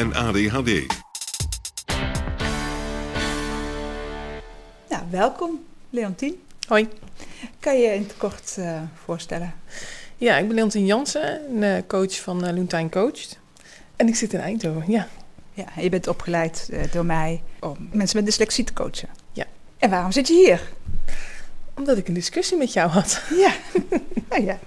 en ADHD. Nou, welkom Leontien. Hoi. Kan je je in het kort uh, voorstellen? Ja, ik ben Leontien Jansen, een uh, coach van uh, Loentijn Coached. En ik zit in Eindhoven, ja. Ja, je bent opgeleid uh, door mij om mensen met dyslexie te coachen. Ja. En waarom zit je hier? Omdat ik een discussie met jou had. Ja. nou ja.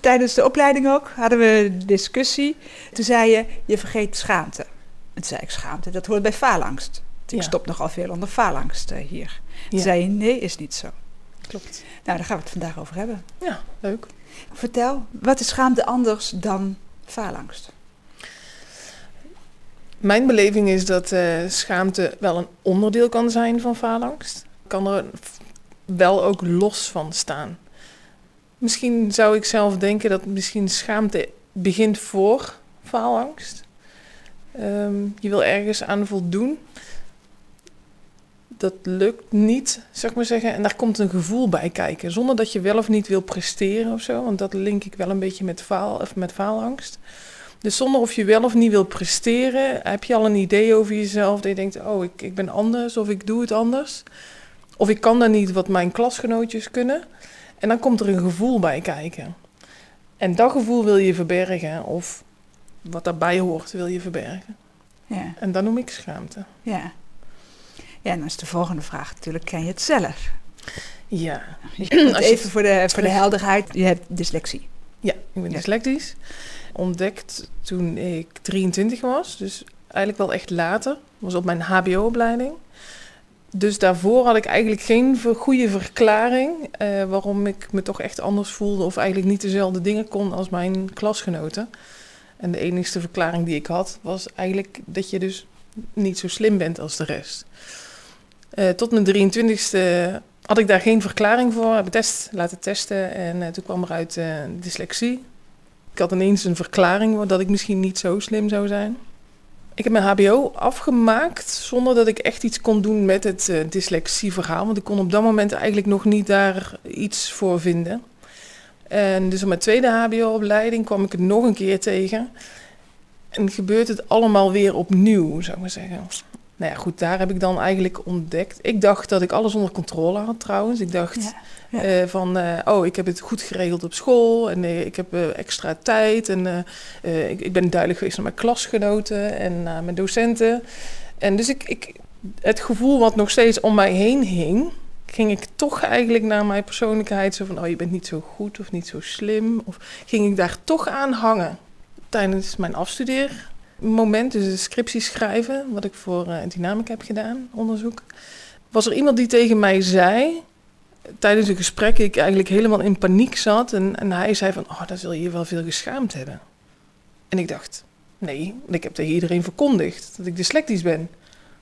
Tijdens de opleiding ook hadden we een discussie. Toen zei je, je vergeet schaamte. En toen zei ik, schaamte, dat hoort bij faalangst. Ik Ja. stop nogal veel onder faalangst uh, hier. Toen Ja. zei je, nee, is niet zo. Klopt. Nou, daar gaan we het vandaag over hebben. Ja, leuk. Vertel, wat is schaamte anders dan faalangst? Mijn beleving is dat eh, schaamte wel een onderdeel kan zijn van faalangst. Kan er wel ook los van staan. Misschien zou ik zelf denken dat misschien schaamte begint voor faalangst. Ehm, je wil ergens aan voldoen. Dat lukt niet, zou ik maar zeggen. En daar komt een gevoel bij kijken. Zonder dat je wel of niet wil presteren of zo. Want dat link ik wel een beetje met, faal, of met faalangst. Dus zonder of je wel of niet wil presteren, heb je al een idee over jezelf. Dat je denkt, oh, ik, ik ben anders of ik doe het anders. Of ik kan dan niet wat mijn klasgenootjes kunnen. En dan komt er een gevoel bij kijken. En dat gevoel wil je verbergen. Of wat daarbij hoort, wil je verbergen. Ja, En dat noem ik schaamte. ja. Ja, en dan is de volgende vraag natuurlijk, ken je het zelf? Ja, Als even voor de, voor de helderheid, je hebt dyslexie. ja ik ben Ja. dyslectisch. Ontdekt toen ik 23 was. Dus eigenlijk wel echt later. was op mijn HBO-opleiding. Dus daarvoor had ik eigenlijk geen goede verklaring eh, waarom ik me toch echt anders voelde of eigenlijk niet dezelfde dingen kon als mijn klasgenoten. En de enige verklaring die ik had was eigenlijk dat je dus niet zo slim bent als de rest. Eh, tot mijn 23ste had ik daar geen verklaring voor. Heb test laten testen en eh, toen kwam eruit eh dyslexie. Ik had ineens een verklaring dat ik misschien niet zo slim zou zijn. Ik heb mijn HBO afgemaakt zonder dat ik echt iets kon doen met het eh, dyslexieverhaal. Want ik kon op dat moment eigenlijk nog niet daar iets voor vinden. En dus op mijn tweede HBO-opleiding kwam ik het nog een keer tegen. En gebeurt het allemaal weer opnieuw, zou ik maar zeggen. Nou ja, goed, daar heb ik dan eigenlijk ontdekt. Ik dacht dat ik alles onder controle had trouwens. Ik dacht, Ja, ja. eh, van, eh, oh, ik heb het goed geregeld op school en eh, ik heb extra tijd en ik, ik ben duidelijk geweest naar mijn klasgenoten en naar mijn docenten. En dus ik, ik, het gevoel wat nog steeds om mij heen hing, ging ik toch eigenlijk naar mijn persoonlijkheid zo van, oh, je bent niet zo goed of niet zo slim. Of ging ik daar toch aan hangen tijdens mijn afstudeermoment, dus de scriptie schrijven, wat ik voor eh Dynamic heb gedaan, onderzoek. Was er iemand die tegen mij zei, tijdens een gesprek ik eigenlijk helemaal in paniek zat. En, en hij zei van, oh, dan zul je je wel veel geschaamd hebben. En ik dacht, nee, ik heb tegen iedereen verkondigd dat ik dyslectisch ben.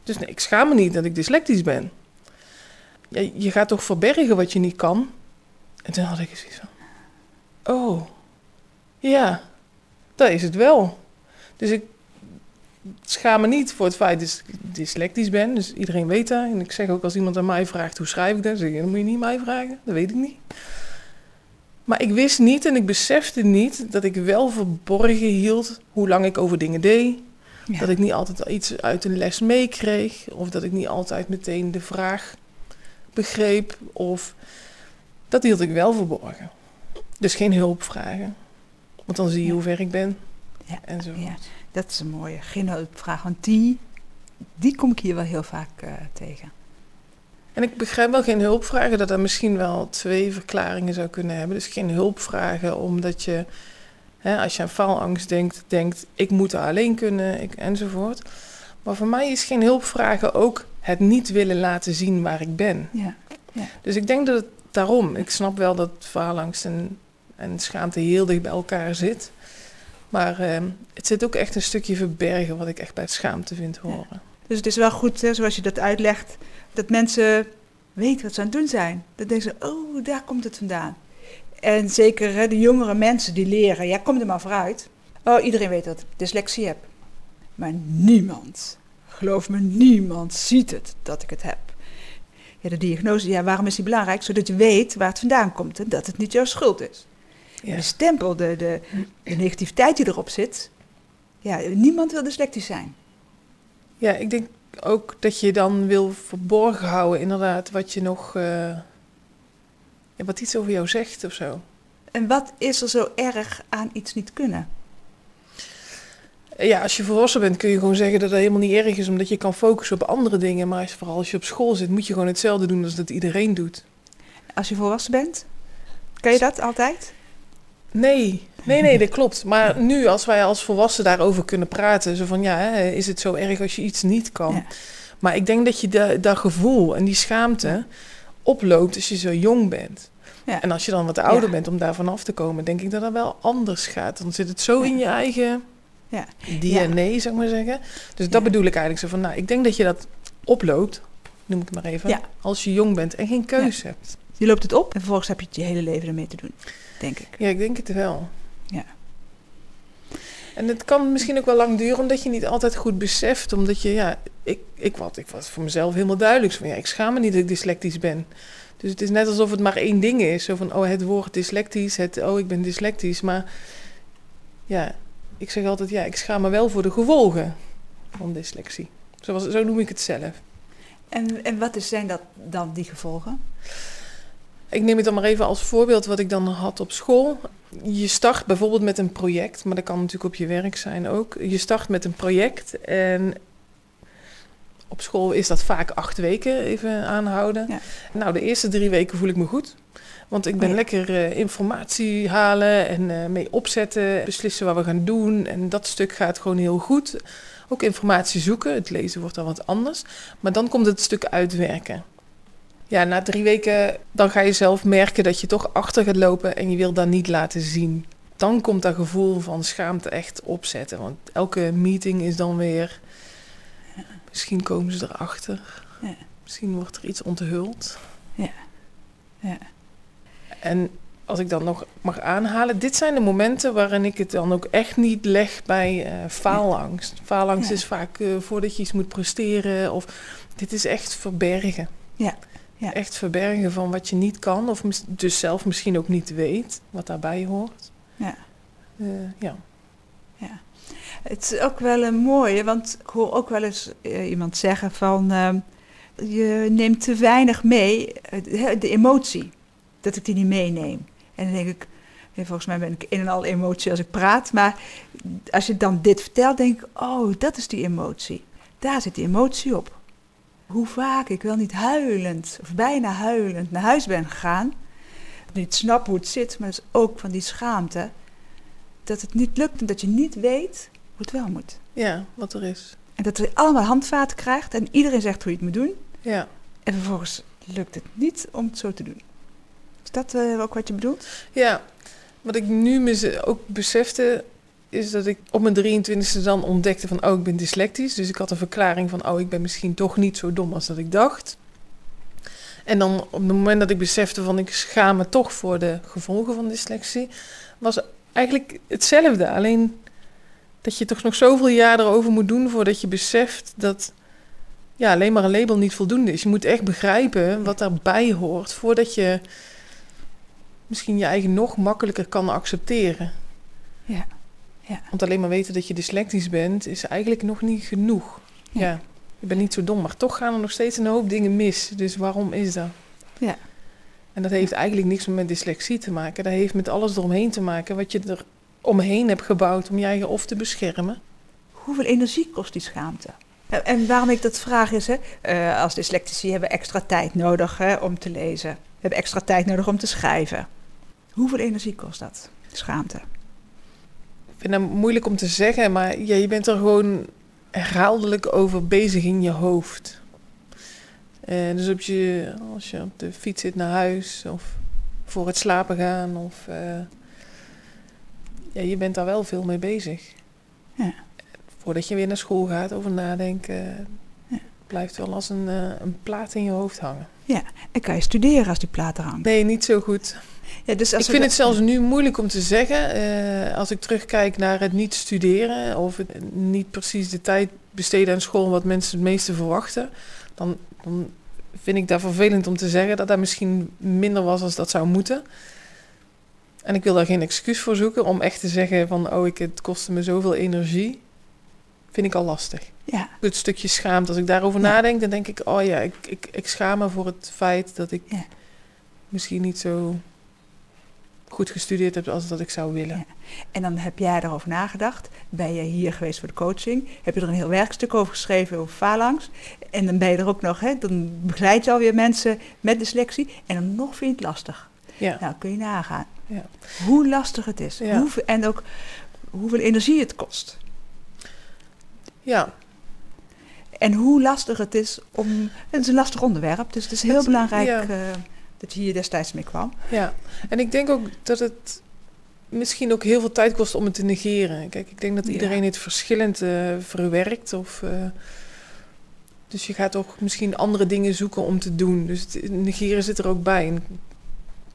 Dus nee, ik schaam me niet dat ik dyslectisch ben. Je gaat toch verbergen wat je niet kan? En toen had ik zoiets van, oh, ja, dat is het wel. Dus ik schaam me niet voor het feit dat ik dyslectisch ben. Dus iedereen weet dat. En ik zeg ook als iemand aan mij vraagt hoe schrijf ik dat, zeg ik, dan moet je niet mij vragen. Dat weet ik niet. Maar ik wist niet en ik besefte niet dat ik wel verborgen hield hoe lang ik over dingen deed. Ja. Dat ik niet altijd iets uit de les meekreeg. Of dat ik niet altijd meteen de vraag begreep. Of dat hield ik wel verborgen. Dus geen hulp vragen. Want dan zie je Ja. hoe ver ik ben. Ja, En zo. ja, dat is een mooie. Geen hulpvraag, want die die kom ik hier wel heel vaak eh, tegen. En ik begrijp wel geen hulpvragen, dat er misschien wel twee verklaringen zou kunnen hebben. Dus geen hulpvragen omdat je, hè, als je aan faalangst denkt, denkt ik moet er alleen kunnen ik, enzovoort. Maar voor mij is geen hulpvragen ook het niet willen laten zien waar ik ben. Ja. Dus ik denk dat het daarom, ik snap wel dat faalangst en, en schaamte heel dicht bij elkaar zit. Maar eh, het zit ook echt een stukje verbergen wat ik echt bij schaamte vind horen. Dus het is wel goed, hè, zoals je dat uitlegt, dat mensen weten wat ze aan het doen zijn. Dat denken ze, oh, daar komt het vandaan. En zeker hè, de jongere mensen die leren, ja, kom er maar vooruit. Oh, iedereen weet dat ik dyslexie heb. Maar niemand, geloof me, niemand ziet het dat ik het heb. Ja, de diagnose, ja, waarom is die belangrijk? Zodat je weet waar het vandaan komt en dat het niet jouw schuld is. Ja. De stempel, de, de, de negativiteit die erop zit, ja, niemand wil dyslectisch zijn. Ja, ik denk ook dat je dan wil verborgen houden, inderdaad, wat je nog. eh, wat iets over jou zegt of zo. En wat is er zo erg aan iets niet kunnen? Ja, als je volwassen bent kun je gewoon zeggen dat dat helemaal niet erg is, omdat je kan focussen op andere dingen. Maar als, vooral als je op school zit, moet je gewoon hetzelfde doen als dat iedereen doet. Als je volwassen bent, kan je dat altijd? Nee, nee, nee, dat klopt. Maar nu, als wij als volwassenen daarover kunnen praten, zo van ja, hè, is het zo erg als je iets niet kan? Ja. Maar ik denk dat je da- dat gevoel en die schaamte oploopt als je zo jong bent. Ja. En als je dan wat ouder Ja. bent om daarvan af te komen, denk ik dat dat wel anders gaat. Dan zit het zo in je eigen Ja. DNA, zou ik maar zeggen. Dus dat bedoel ik eigenlijk zo van, nou, ik denk dat je dat oploopt, noem ik het maar even, als je jong bent en geen keus hebt. Je loopt het op en vervolgens heb je het je hele leven ermee te doen, denk ik. Ja, ik denk het wel. Ja. En het kan misschien ook wel lang duren, omdat je niet altijd goed beseft. Omdat je, ja, ik, ik, wat, ik was voor mezelf helemaal duidelijk. Zo van, ja, ik schaam me niet dat ik dyslectisch ben. Dus het is net alsof het maar één ding is. Zo van, oh, het woord dyslectisch, het, oh, ik ben dyslectisch. Maar ja, ik zeg altijd, ja, ik schaam me wel voor de gevolgen van dyslexie. Zo, was, zo noem ik het zelf. En, en wat is, zijn dat dan, die gevolgen? Ik neem het dan maar even als voorbeeld wat ik dan had op school. Je start bijvoorbeeld met een project, maar dat kan natuurlijk op je werk zijn ook. Je start met een project en op school is dat vaak acht weken even aanhouden. Ja. Nou, de eerste drie weken voel ik me goed. Want ik ben Oh ja. lekker eh, informatie halen en eh, mee opzetten, beslissen wat we gaan doen. En dat stuk gaat gewoon heel goed. Ook informatie zoeken, het lezen wordt dan wat anders. Maar dan komt het stuk uitwerken. Ja, na drie weken dan ga je zelf merken dat je toch achter gaat lopen en je wil dat niet laten zien. Dan komt dat gevoel van schaamte echt opzetten. Want elke meeting is dan weer. Misschien komen ze erachter. Ja. Misschien wordt er iets onthuld. Ja. Ja. En als ik dan nog mag aanhalen, dit zijn de momenten waarin ik het dan ook echt niet leg bij eh, faalangst. Faalangst Ja. is vaak eh, voordat je iets moet presteren of dit is echt verbergen. Ja. Ja. Echt verbergen van wat je niet kan of dus zelf misschien ook niet weet wat daarbij hoort. Ja. Eh, ja. Het is ook wel een mooie, want ik hoor ook wel eens eh, iemand zeggen van... ehm, je neemt te weinig mee, de, emotie, dat ik die niet meeneem. En dan denk ik, ja, volgens mij ben ik een en al emotie als ik praat. Maar als je dan dit vertelt, denk ik, oh, dat is die emotie. Daar zit die emotie op. Hoe vaak ik wel niet huilend, of bijna huilend, naar huis ben gegaan. Niet snap hoe het zit, maar dat is ook van die schaamte. Dat het niet lukt en dat je niet weet hoe het wel moet. ja, wat er is. En dat je allemaal handvaten krijgt en iedereen zegt hoe je het moet doen. Ja. En vervolgens lukt het niet om het zo te doen. Is dat eh, ook wat je bedoelt? Ja, wat ik nu me ook besefte, is dat ik op mijn 23e dan ontdekte van, oh, ik ben dyslectisch. Dus ik had een verklaring van, oh, ik ben misschien toch niet zo dom als dat ik dacht. En dan op het moment dat ik besefte van, ik schaam me toch voor de gevolgen van dyslexie, was eigenlijk hetzelfde. Alleen dat je toch nog zoveel jaar erover moet doen voordat je beseft dat ja, alleen maar een label niet voldoende is. Je moet echt begrijpen wat daarbij hoort voordat je misschien je eigen nog makkelijker kan accepteren. Ja. Want alleen maar weten dat je dyslectisch bent, is eigenlijk nog niet genoeg. Ja. Ja. je bent niet zo dom, maar toch gaan er nog steeds een hoop dingen mis. Dus waarom is dat? Ja. En dat heeft eigenlijk niks meer met dyslexie te maken. Dat heeft met alles eromheen te maken wat je er omheen hebt gebouwd om je eigen of te beschermen. Hoeveel energie kost die schaamte? En waarom ik dat vraag is, hè, uh, als dyslectici hebben we extra tijd nodig hè, om te lezen. We hebben extra tijd nodig om te schrijven. Hoeveel energie kost dat, schaamte? Vind het moeilijk om te zeggen, maar ja, je bent er gewoon herhaaldelijk over bezig in je hoofd. Uh, dus op je, als je op de fiets zit naar huis of voor het slapen gaan, of, uh, ja, je bent daar wel veel mee bezig. Ja voordat je weer naar school gaat, over nadenken. Blijft wel als een, uh, een plaat in je hoofd hangen. Ja, en kan je studeren als die plaat er hangt? Nee, niet zo goed. Ja, dus als ik vind het zelfs nu moeilijk om te zeggen. Uh, als ik terugkijk naar het niet studeren of het niet precies de tijd besteden aan school wat mensen het meeste verwachten, dan, dan vind ik dat vervelend om te zeggen dat dat misschien minder was als dat zou moeten. En ik wil daar geen excuus voor zoeken om echt te zeggen van oh, ik, het kostte me zoveel energie vind ik al lastig. Ja. Het stukje schaamte. Als ik daarover nadenk, dan denk ik, oh ja, ik, ik, ik schaam me voor het feit dat ik ja. misschien niet zo goed gestudeerd heb als dat ik zou willen. Ja. En dan heb jij erover nagedacht. Ben je hier geweest voor de coaching? Heb je er een heel werkstuk over geschreven over phalanx? En dan ben je er ook nog, hè, dan begeleid je alweer mensen met dyslexie. En dan nog vind je het lastig. Ja. Nou, kun je nagaan. Ja. Hoe lastig het is. Ja. en ook hoeveel energie het kost. Ja. En hoe lastig het is om. Het is een lastig onderwerp, dus het is heel belangrijk uh, dat je hier destijds mee kwam. Ja, en ik denk ook dat het misschien ook heel veel tijd kost om het te negeren. Kijk, ik denk dat iedereen het verschillend uh, verwerkt. Of, uh, dus je gaat ook misschien andere dingen zoeken om te doen. Dus het negeren zit er ook bij. En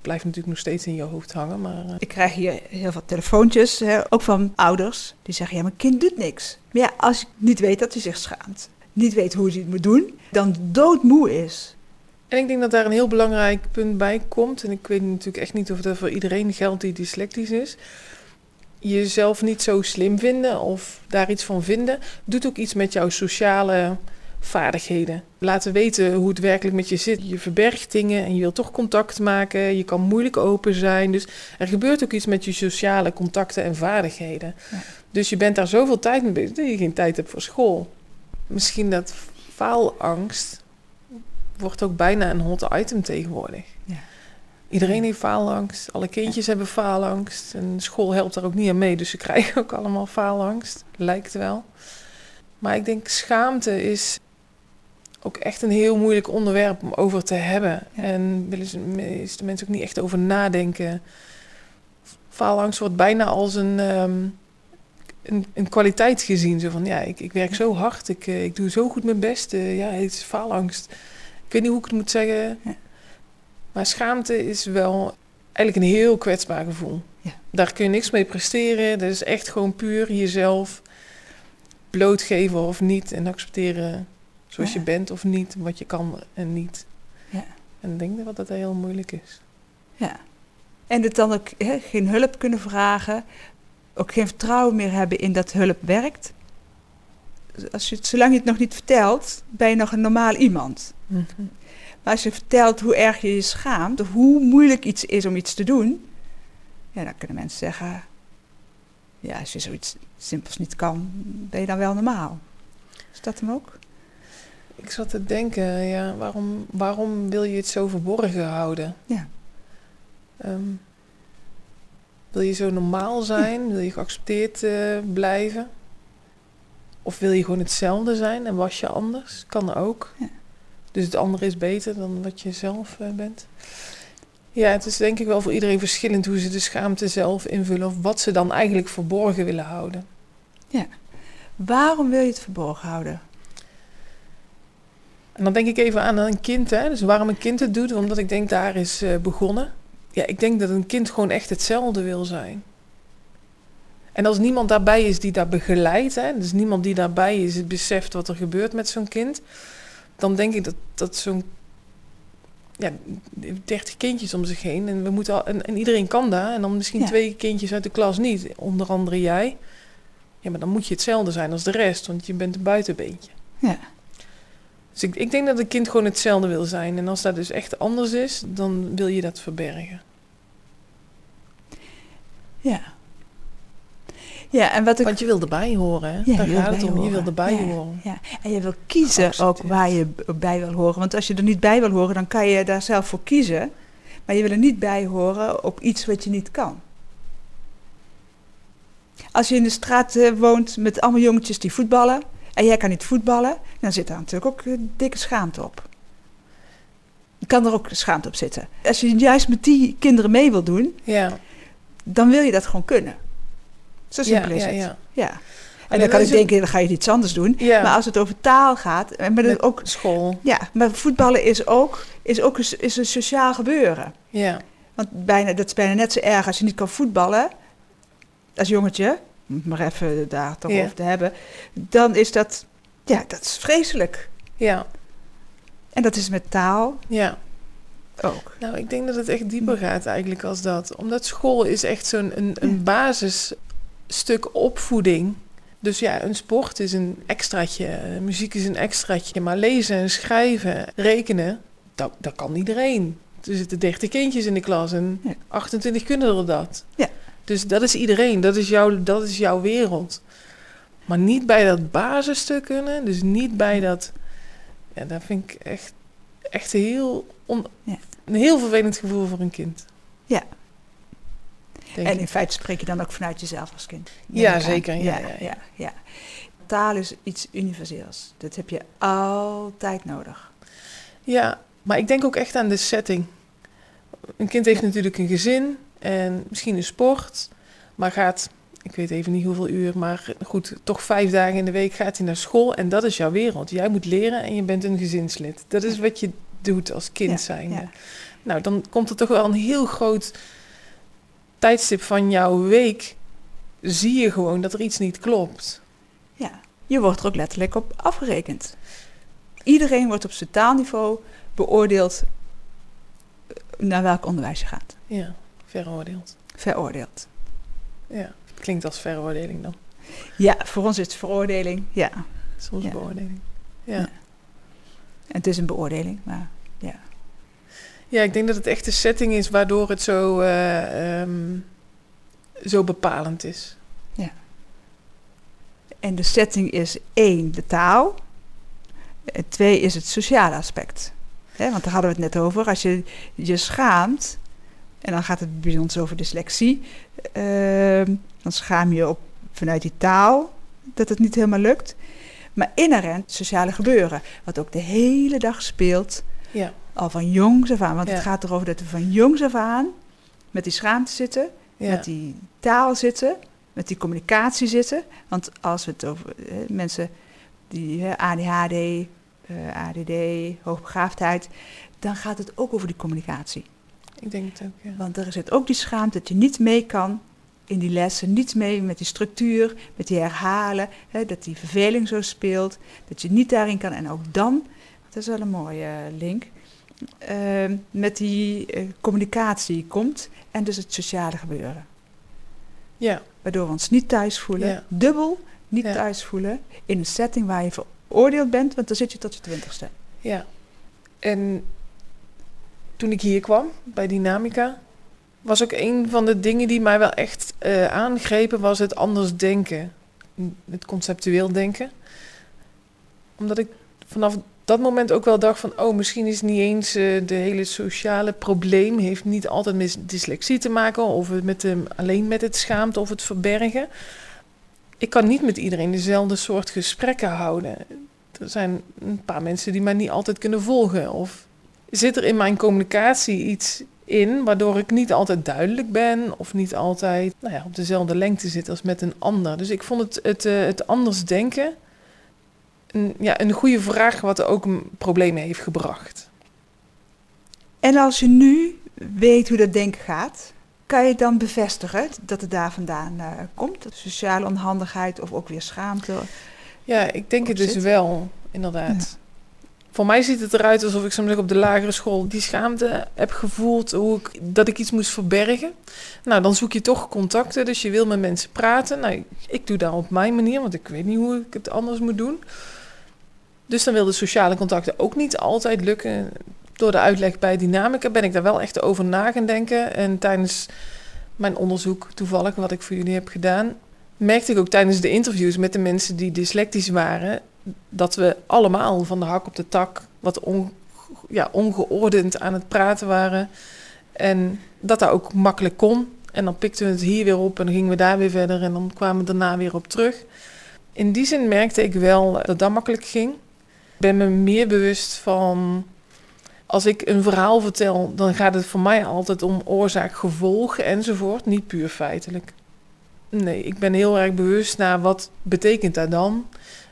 blijft natuurlijk nog steeds in je hoofd hangen. Maar, uh... Ik krijg hier heel veel telefoontjes, hè, ook van ouders, die zeggen: Ja, mijn kind doet niks. Maar ja, als je niet weet dat hij zich schaamt, niet weet hoe hij het moet doen, dan doodmoe is. En ik denk dat daar een heel belangrijk punt bij komt. En ik weet natuurlijk echt niet of dat voor iedereen geldt die dyslectisch is. Jezelf niet zo slim vinden of daar iets van vinden, doet ook iets met jouw sociale vaardigheden. Laten weten hoe het werkelijk met je zit. Je verbergt dingen en je wilt toch contact maken. Je kan moeilijk open zijn. Dus er gebeurt ook iets met je sociale contacten en vaardigheden. Dus je bent daar zoveel tijd mee bezig dat je geen tijd hebt voor school. Misschien dat faalangst wordt ook bijna een hot item tegenwoordig. Ja. Iedereen heeft faalangst. Alle kindjes hebben faalangst. En school helpt daar ook niet aan mee. Dus ze krijgen ook allemaal faalangst. Lijkt wel. Maar ik denk schaamte is ook echt een heel moeilijk onderwerp om over te hebben. En willen ze meeste mensen ook niet echt over nadenken. Faalangst wordt bijna als een, um, een, een, kwaliteit gezien. Zo van, ja, ik, ik werk zo hard, ik, eh, ik doe zo goed mijn best. Uh, ja, het is faalangst. Ik weet niet hoe ik het moet zeggen. Maar schaamte is wel eigenlijk een heel kwetsbaar gevoel. Ja. Daar kun je niks mee presteren. Dat is echt gewoon puur jezelf blootgeven of niet. En accepteren zoals je bent of niet, wat je kan en niet. Ja. En ik denk dat dat heel moeilijk is. Ja. En het dan ook geen hulp kunnen vragen, ook geen vertrouwen meer hebben in dat hulp werkt. Als je het, zolang je het nog niet vertelt, ben je nog een normaal iemand. Mm Maar als je vertelt hoe erg je je schaamt, of hoe moeilijk iets is om iets te doen, ja, dan kunnen mensen zeggen: Ja, als je zoiets simpels niet kan, ben je dan wel normaal. Is dat hem ook? Ik zat te denken, ja, waarom, waarom wil je het zo verborgen houden? Ja. Ehm, wil je zo normaal zijn? Wil je geaccepteerd uh, blijven? Of wil je gewoon hetzelfde zijn en was je anders? Kan ook. Ja. Dus het andere is beter dan wat je zelf uh, bent. Ja, het is denk ik wel voor iedereen verschillend hoe ze de schaamte zelf invullen of wat ze dan eigenlijk verborgen willen houden. Ja. Waarom wil je het verborgen houden? En dan denk ik even aan een kind. Hè? Dus waarom een kind het doet, omdat ik denk daar is uh, begonnen. Ja, ik denk dat een kind gewoon echt hetzelfde wil zijn. En als niemand daarbij is die daar begeleidt, hè, dus niemand die daarbij is, het beseft wat er gebeurt met zo'n kind, dan denk ik dat, dat zo'n ja, 30 kindjes om zich heen. En, we moeten al, en, en iedereen kan daar. En dan misschien twee kindjes uit de klas niet. Onder andere jij. Ja, maar dan moet je hetzelfde zijn als de rest, want je bent een buitenbeentje. Ja. Dus ik, ik denk dat een kind gewoon hetzelfde wil zijn. En als dat dus echt anders is, dan wil je dat verbergen. Ja. Ja, en wat ik... Want je wil erbij horen, hè? Ja, Daar je wil gaat het erbij om. Je wil horen. erbij Ja, horen. Ja, en je wil kiezen ook waar je bij wil horen. Want als je er niet bij wil horen, dan kan je daar zelf voor kiezen. Maar je wil er niet bij horen op iets wat je niet kan. Als je in de straat eh, woont met allemaal jongetjes die voetballen... en jij kan niet voetballen, dan zit daar natuurlijk ook eh, dikke schaamte op. Je kan er ook schaamte op zitten. Als je juist met die kinderen mee wil doen, Ja, dan wil je dat gewoon kunnen. Zo simpel ja, is ja, het. ja. Ja. En dan dan kan ik denken, dan ga je iets anders doen. Maar als het over taal gaat, en dat Met ook, School. ja, maar voetballen is ook, is ook een, is een sociaal gebeuren. Ja, Want bijna, dat is bijna net zo erg als je niet kan voetballen, als jongetje, maar even daar toch Ja. over te hebben, dan is dat, ja, dat is vreselijk. ja, En dat is met taal ja. ook. Nou, ik denk dat het echt dieper gaat eigenlijk als dat. Omdat school is echt zo'n een, een basisstuk opvoeding. Dus ja, een sport is een extraatje, eh, muziek is een extraatje. Maar lezen en schrijven, rekenen, dat, dat kan iedereen. Er zitten 30 kindjes in de klas en Ja. 28 kunnen er dat. Ja. Dus dat is iedereen, dat is, jouw, dat is jouw wereld. Maar niet bij dat basisstuk kunnen, dus niet bij dat... Ja, dat vind ik echt, echt heel on, Ja. een heel vervelend gevoel voor een kind. Ja. Denk En ik. in feite spreek je dan ook vanuit jezelf als kind. Ja, zeker, ja, ja, ja. ja, ja. Taal is iets universeels. Dat heb je altijd nodig. Ja, maar ik denk ook echt aan de setting. Een kind heeft natuurlijk een gezin en misschien een sport, maar gaat, ik weet even niet hoeveel uur, maar goed, toch vijf dagen in de week gaat hij naar school en dat is jouw wereld. Jij moet leren en je bent een gezinslid. Dat is wat je doet als kind Ja, ja. Nou, dan komt er toch wel een heel groot tijdstip van jouw week. Zie je gewoon dat er iets niet klopt. Ja, je wordt er ook letterlijk op afgerekend. Iedereen wordt op zijn taalniveau beoordeeld eh, naar welk onderwijs je gaat. Ja, veroordeeld. Veroordeeld. Ja, klinkt als veroordeling dan. Ja, voor ons is het veroordeling. Ja, Soms Ja. beoordeling. Ja. Ja. het is een beoordeling. Maar ja, ik denk dat het echt de setting is waardoor het zo, eh, ehm, zo bepalend is. En de setting is één, de taal. En twee is het sociale aspect. Want daar hadden we het net over. Als je je schaamt, en dan gaat het bij ons over dyslexie, ehm, dan schaam je op vanuit die taal dat het niet helemaal lukt. Maar inherent sociale gebeuren, wat ook de hele dag speelt, Ja, al van jongs af aan. Want Ja. het gaat erover dat we van jongs af aan met die schaamte zitten, ja, met die taal zitten, met die communicatie zitten. Want als we het over eh, mensen die ADHD, eh, ADD, hoogbegaafdheid, dan gaat het ook over die communicatie. Ik denk het ook. Ja. Want er zit ook die schaamte dat je niet mee kan in die lessen, niet mee met die structuur, met die herhalen, hè, dat die verveling zo speelt, dat je niet daarin kan. En ook dan, dat is wel een mooie eh, link, eh, met die eh, communicatie komt en dus het sociale gebeuren. ja, Waardoor we ons niet thuis voelen, Ja. dubbel niet Ja. thuis voelen in een setting waar je veroordeeld bent, want dan zit je tot je twintigste. ja. En toen ik hier kwam, bij Dynamica, was ook een van de dingen die mij wel echt eh, aangrepen, was het anders denken. Het conceptueel denken. Omdat ik vanaf dat moment ook wel dacht van, oh, misschien is niet eens eh, de hele sociale probleem, heeft niet altijd met dyslexie te maken, of met alleen met het schaamte of het verbergen. Ik kan niet met iedereen dezelfde soort gesprekken houden. Er zijn een paar mensen die mij niet altijd kunnen volgen. Of zit er in mijn communicatie iets in waardoor ik niet altijd duidelijk ben of niet altijd nou ja, op dezelfde lengte zit als met een ander. Dus ik vond het, het, eh, het anders denken een, ja, een goede vraag wat er ook een problemen heeft gebracht. En als je nu weet hoe dat denken gaat, kan je dan bevestigen dat het daar vandaan eh, komt? Sociale onhandigheid of ook weer schaamte? Ja, ik denk het dus wel, inderdaad. Voor mij ziet het eruit alsof ik soms op de lagere school die schaamte heb gevoeld hoe ik, dat ik iets moest verbergen. Nou, dan zoek je toch contacten, dus je wil met mensen praten. Nou, ik doe dat op mijn manier, want ik weet niet hoe ik het anders moet doen. Dus dan wil de sociale contacten ook niet altijd lukken. Door de uitleg bij Dynamica ben ik daar wel echt over na gaan denken. En tijdens mijn onderzoek, toevallig wat ik voor jullie heb gedaan, merkte ik ook tijdens de interviews met de mensen die dyslectisch waren, dat we allemaal van de hak op de tak wat ja, ongeordend aan het praten waren. En dat dat ook makkelijk kon. En dan pikten we het hier weer op en dan gingen we daar weer verder en dan kwamen we daarna weer op terug. In die zin merkte ik wel dat dat makkelijk ging. Ik ben me meer bewust van als ik een verhaal vertel, dan gaat het voor mij altijd om oorzaak, gevolg enzovoort, niet puur feitelijk. Nee, ik ben heel erg bewust naar wat betekent dat dan.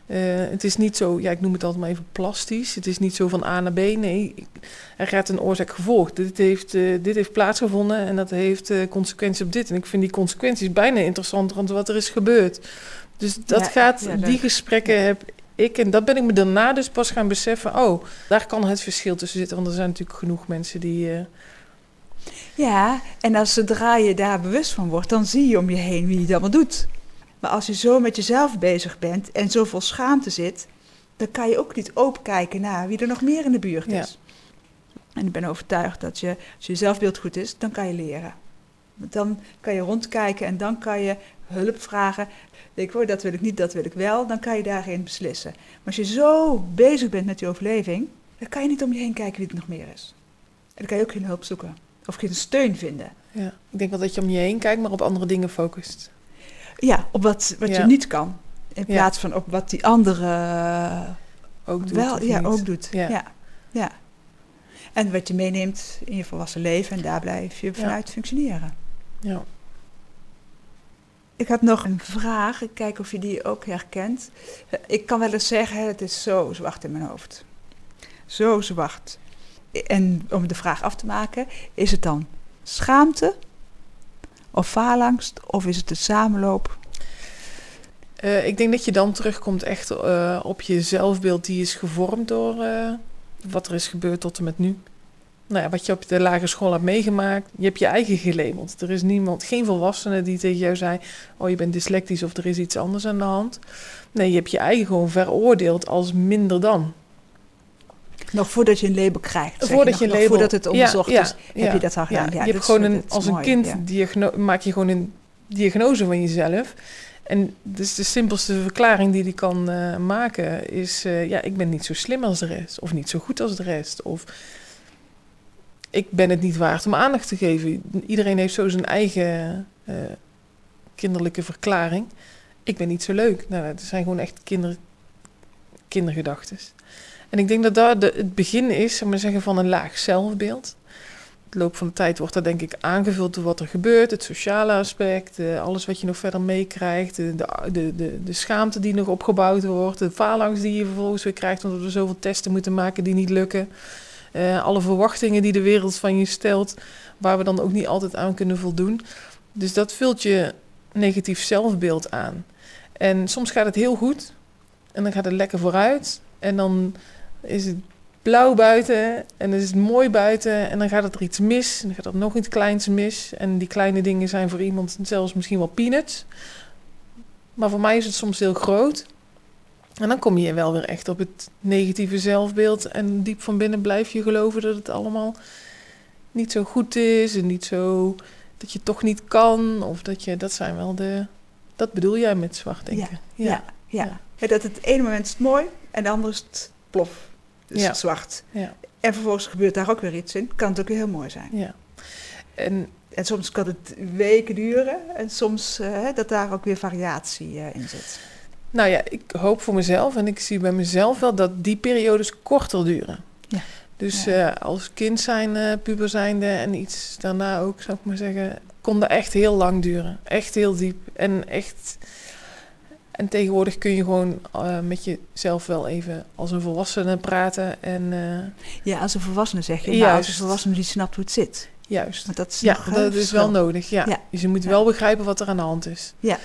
Uh, het is niet zo, ja, ik noem het altijd maar even plastisch. Het is niet zo van A naar B. Nee, er gaat een oorzaak-gevolg. Dit heeft, uh, dit heeft plaatsgevonden en dat heeft uh, consequenties op dit. En ik vind die consequenties bijna interessanter dan wat er is gebeurd. Dus dat ja, gaat, ja, die gesprekken heb ik, en dat ben ik me daarna dus pas gaan beseffen. Oh, daar kan het verschil tussen zitten. Want er zijn natuurlijk genoeg mensen die. Ja, en als zodra je daar bewust van wordt, dan zie je om je heen wie het allemaal doet. Maar als je zo met jezelf bezig bent en zoveel schaamte zit, dan kan je ook niet open kijken naar wie er nog meer in de buurt is. Ja. En ik ben overtuigd dat je, als je zelfbeeld goed is, dan kan je leren. Dan kan je rondkijken en dan kan je hulp vragen. Ik hoor, dat wil ik niet, dat wil ik wel. Dan kan je daarin beslissen. Maar als je zo bezig bent met je overleving, dan kan je niet om je heen kijken wie er nog meer is. En dan kan je ook geen hulp zoeken. Of geen steun vinden. Ja, ik denk wel dat je om je heen kijkt, maar op andere dingen focust. Ja, op wat, wat ja. je niet kan. In plaats van op wat die andere ook doet. Wel, ja, ook doet. Ja. ja. Ja. En wat je meeneemt in je volwassen leven en daar blijf je vanuit functioneren. Ja. Ik had nog een vraag. Ik kijk of je die ook herkent. Ik kan wel eens zeggen, het is zo zwart in mijn hoofd. Zo zwart. En om de vraag af te maken, is het dan schaamte of faalangst of is het de samenloop? Uh, ik denk dat je dan terugkomt echt uh, op je zelfbeeld die is gevormd door uh, wat er is gebeurd tot en met nu nou ja, wat je op de lagere school hebt meegemaakt. Je hebt je eigen gelabeld. Er is niemand, geen volwassene die tegen jou zei: Oh, je bent dyslectisch of er is iets anders aan de hand. Nee, je hebt je eigen gewoon veroordeeld als minder dan. Nog voordat je een label krijgt. Voordat je, label. Voordat het onderzocht is, heb je dat al gedaan. Ja, je hebt gewoon een, als een kind maak je gewoon een diagnose van jezelf. En dus de simpelste verklaring die die kan uh, maken is: uh, ja, ik ben niet zo slim als de rest, of niet zo goed als de rest, of ik ben het niet waard om aandacht te geven. Iedereen heeft zo zijn eigen uh, kinderlijke verklaring. Ik ben niet zo leuk. Nou, dat zijn gewoon echt kinder, kindergedachten. En ik denk dat daar het begin is, zeg maar zeggen, van een laag zelfbeeld. Het loop van de tijd wordt dat denk ik aangevuld door wat er gebeurt. Het sociale aspect, uh, alles wat je nog verder meekrijgt. De, de, de, de, schaamte die nog opgebouwd wordt. De faalangst die je vervolgens weer krijgt omdat we zoveel testen moeten maken die niet lukken. Uh, alle verwachtingen die de wereld van je stelt, waar we dan ook niet altijd aan kunnen voldoen. Dus dat vult je negatief zelfbeeld aan. En soms gaat het heel goed en dan gaat het lekker vooruit. En dan is het blauw buiten en dan is het mooi buiten en dan gaat er iets mis. En dan gaat er nog iets kleins mis. En die kleine dingen zijn voor iemand zelfs misschien wel peanuts. Maar voor mij is het soms heel groot. En dan kom je wel weer echt op het negatieve zelfbeeld. En diep van binnen blijf je geloven dat het allemaal niet zo goed is. En niet zo dat je toch niet kan. Of dat je, dat zijn wel de. Dat bedoel jij met zwart denken. Ja, ja, ja. ja. dat het ene moment is het mooi en de andere is het plof. Dus ja. zwart. Ja. En vervolgens gebeurt daar ook weer iets in. Kan het ook weer heel mooi zijn. Ja. En, en soms kan het weken duren. En soms uh, dat daar ook weer variatie uh, in zit. Nou ja, ik hoop voor mezelf en ik zie bij mezelf wel dat die periodes korter duren. Ja. Dus ja. Uh, als kind zijn, puber zijnde en iets daarna ook, zou ik maar zeggen, kon dat echt heel lang duren. Echt heel diep. En echt. En tegenwoordig kun je gewoon uh, met jezelf wel even als een volwassene praten. En, ja, als een volwassene zeg je. Ja, als een volwassene die snapt hoe het zit. Juist. Maar dat is ja, dat is wel nodig. Ja. ja. Dus je moet wel begrijpen wat er aan de hand is. Ja.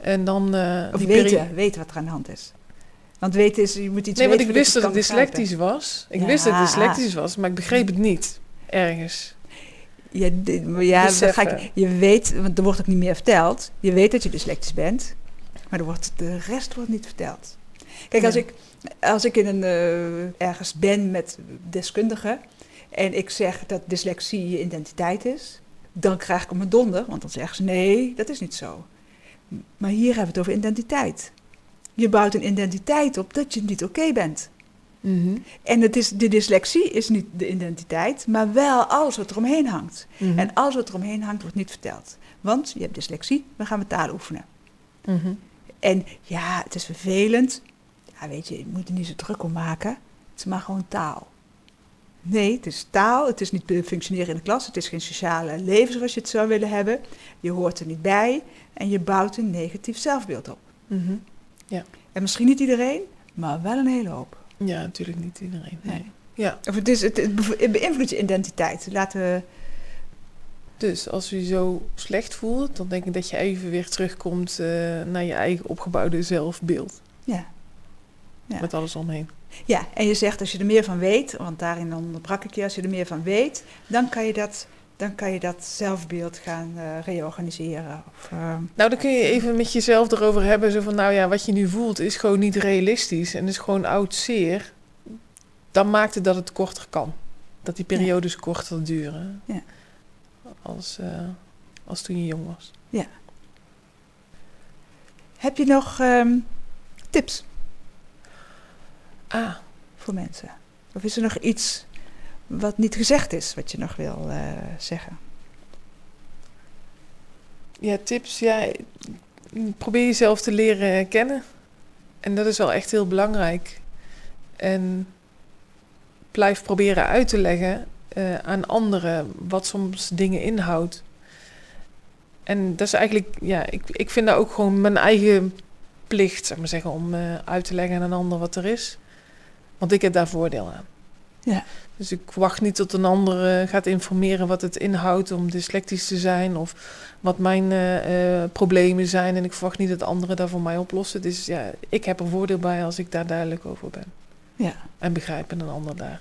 En dan... Uh, of weten, weten wat er aan de hand is. Want weten is, je moet iets Nee, want ik wist dat het dyslectisch was. Ik wist dat het dyslectisch was, maar ik begreep het niet. Ergens. Ja, ja ga ik, je weet, want er wordt ook niet meer verteld. Je weet dat je dyslectisch bent, maar er wordt, de rest wordt niet verteld. Kijk, als, ik, als ik in een, uh, ergens ben met deskundigen en ik zeg dat dyslexie je identiteit is, dan krijg ik op mijn donder, want dan zeggen ze nee, dat is niet zo. Maar hier hebben we het over identiteit. Je bouwt een identiteit op dat je niet oké bent. Mhm. En het is, de dyslexie is niet de identiteit, maar wel alles wat eromheen hangt. Mhm. En alles wat eromheen hangt, wordt niet verteld. Want je hebt dyslexie, we gaan we taal oefenen. Mhm. En ja, het is vervelend. Ja, weet je, je moet er niet zo druk om maken. Het is maar gewoon taal. Nee, het is taal. Het is niet functioneren in de klas. Het is geen sociale leven zoals je het zou willen hebben. Je hoort er niet bij. En je bouwt een negatief zelfbeeld op. Mhm. En misschien niet iedereen, maar wel een hele hoop. Ja, natuurlijk niet iedereen. Nee. Nee. Ja, Of het, is, het, het beïnvloedt je identiteit. Laten we... dus als je je zo slecht voelt, dan denk ik dat je even weer terugkomt eh, naar je eigen opgebouwde zelfbeeld. Ja. Ja. Met alles omheen. ja, en je zegt als je er meer van weet, want daarin onderbrak ik je, als je er meer van weet, dan kan je dat, dan kan je dat zelfbeeld gaan eh, reorganiseren. Of, eh, Nou, dan kun je even met jezelf erover hebben. Zo van, nou ja, wat je nu voelt is gewoon niet realistisch. En is gewoon oud zeer. Dan maakt het dat het korter kan. Dat die periodes korter duren. Ja. Als, eh, als toen je jong was. Heb je nog ehm, tips Ah, voor mensen? Of is er nog iets wat niet gezegd is, wat je nog wil eh, zeggen? ja, tips. Ja, probeer jezelf te leren kennen. En dat is wel echt heel belangrijk. En blijf proberen uit te leggen eh, aan anderen wat soms dingen inhoudt. En dat is eigenlijk, ja, ik, ik vind dat ook gewoon mijn eigen plicht, zeg maar zeggen, om eh, uit te leggen aan een ander wat er is. Want ik heb daar voordeel aan. Ja. Dus ik wacht niet tot een ander eh, gaat informeren wat het inhoudt om dyslectisch te zijn of wat mijn problemen zijn. En ik verwacht niet dat anderen daar voor mij oplossen. Dus ja, ik heb er voordeel bij als ik daar duidelijk over ben. Ja, En begrijp en een ander daar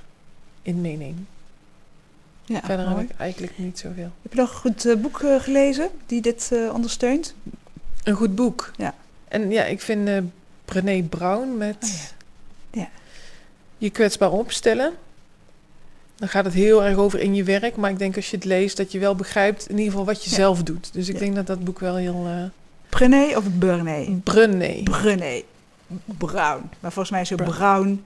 in meeneem. Ja Verder mooi. heb ik eigenlijk niet zoveel. Heb je nog een goed eh, boek eh, gelezen die dit eh, ondersteunt? Een goed boek. Ja. En ja, ik vind eh Brené Brown met Oh Ja. je kwetsbaar opstellen. Dan gaat het heel erg over in je werk. Maar ik denk als je het leest, dat je wel begrijpt in ieder geval wat je Ja. zelf doet. Dus ik denk dat dat boek wel heel... eh Brené of Burné? Brené. Brené. Brown. Maar volgens mij is het Brown.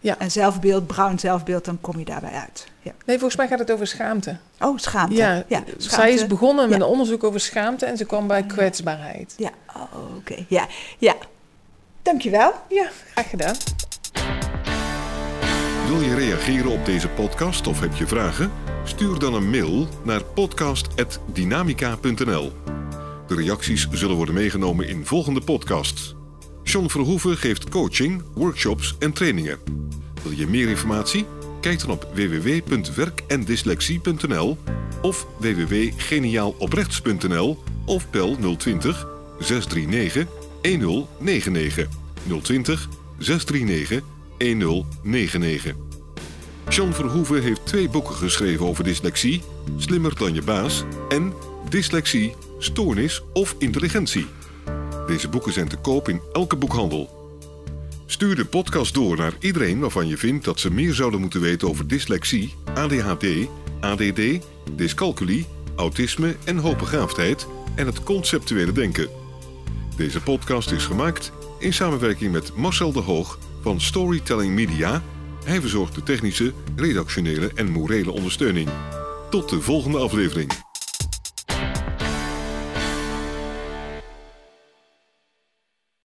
Ja. En zelfbeeld, bruin zelfbeeld, dan kom je daarbij uit. Ja. Nee, volgens mij gaat het over schaamte. Oh, schaamte. Ja, ja zij is begonnen met Ja. een onderzoek over schaamte en ze kwam bij kwetsbaarheid. Ja, oh, oké. Ja, ja. Dankjewel. Ja, graag gedaan. Wil je reageren op deze podcast of heb je vragen? Stuur dan een mail naar podcast.dynamica.nl. De reacties zullen worden meegenomen in volgende podcasts. John Verhoeven geeft coaching, workshops en trainingen. Wil je meer informatie? Kijk dan op www.werkendyslexie.nl of www.geniaaloprechts.nl of bel 020 639 1099 020 639 1099. John Verhoeven heeft twee boeken geschreven over dyslexie: Slimmer dan je baas en Dyslexie, Stoornis of Intelligentie. Deze boeken zijn te koop in elke boekhandel. Stuur de podcast door naar iedereen waarvan je vindt dat ze meer zouden moeten weten over dyslexie, ADHD, ADD, dyscalculie, autisme en hoogbegaafdheid en het conceptuele denken. Deze podcast is gemaakt in samenwerking met Marcel de Hoog van Storytelling Media. Hij verzorgt de technische, redactionele en morele ondersteuning. Tot de volgende aflevering.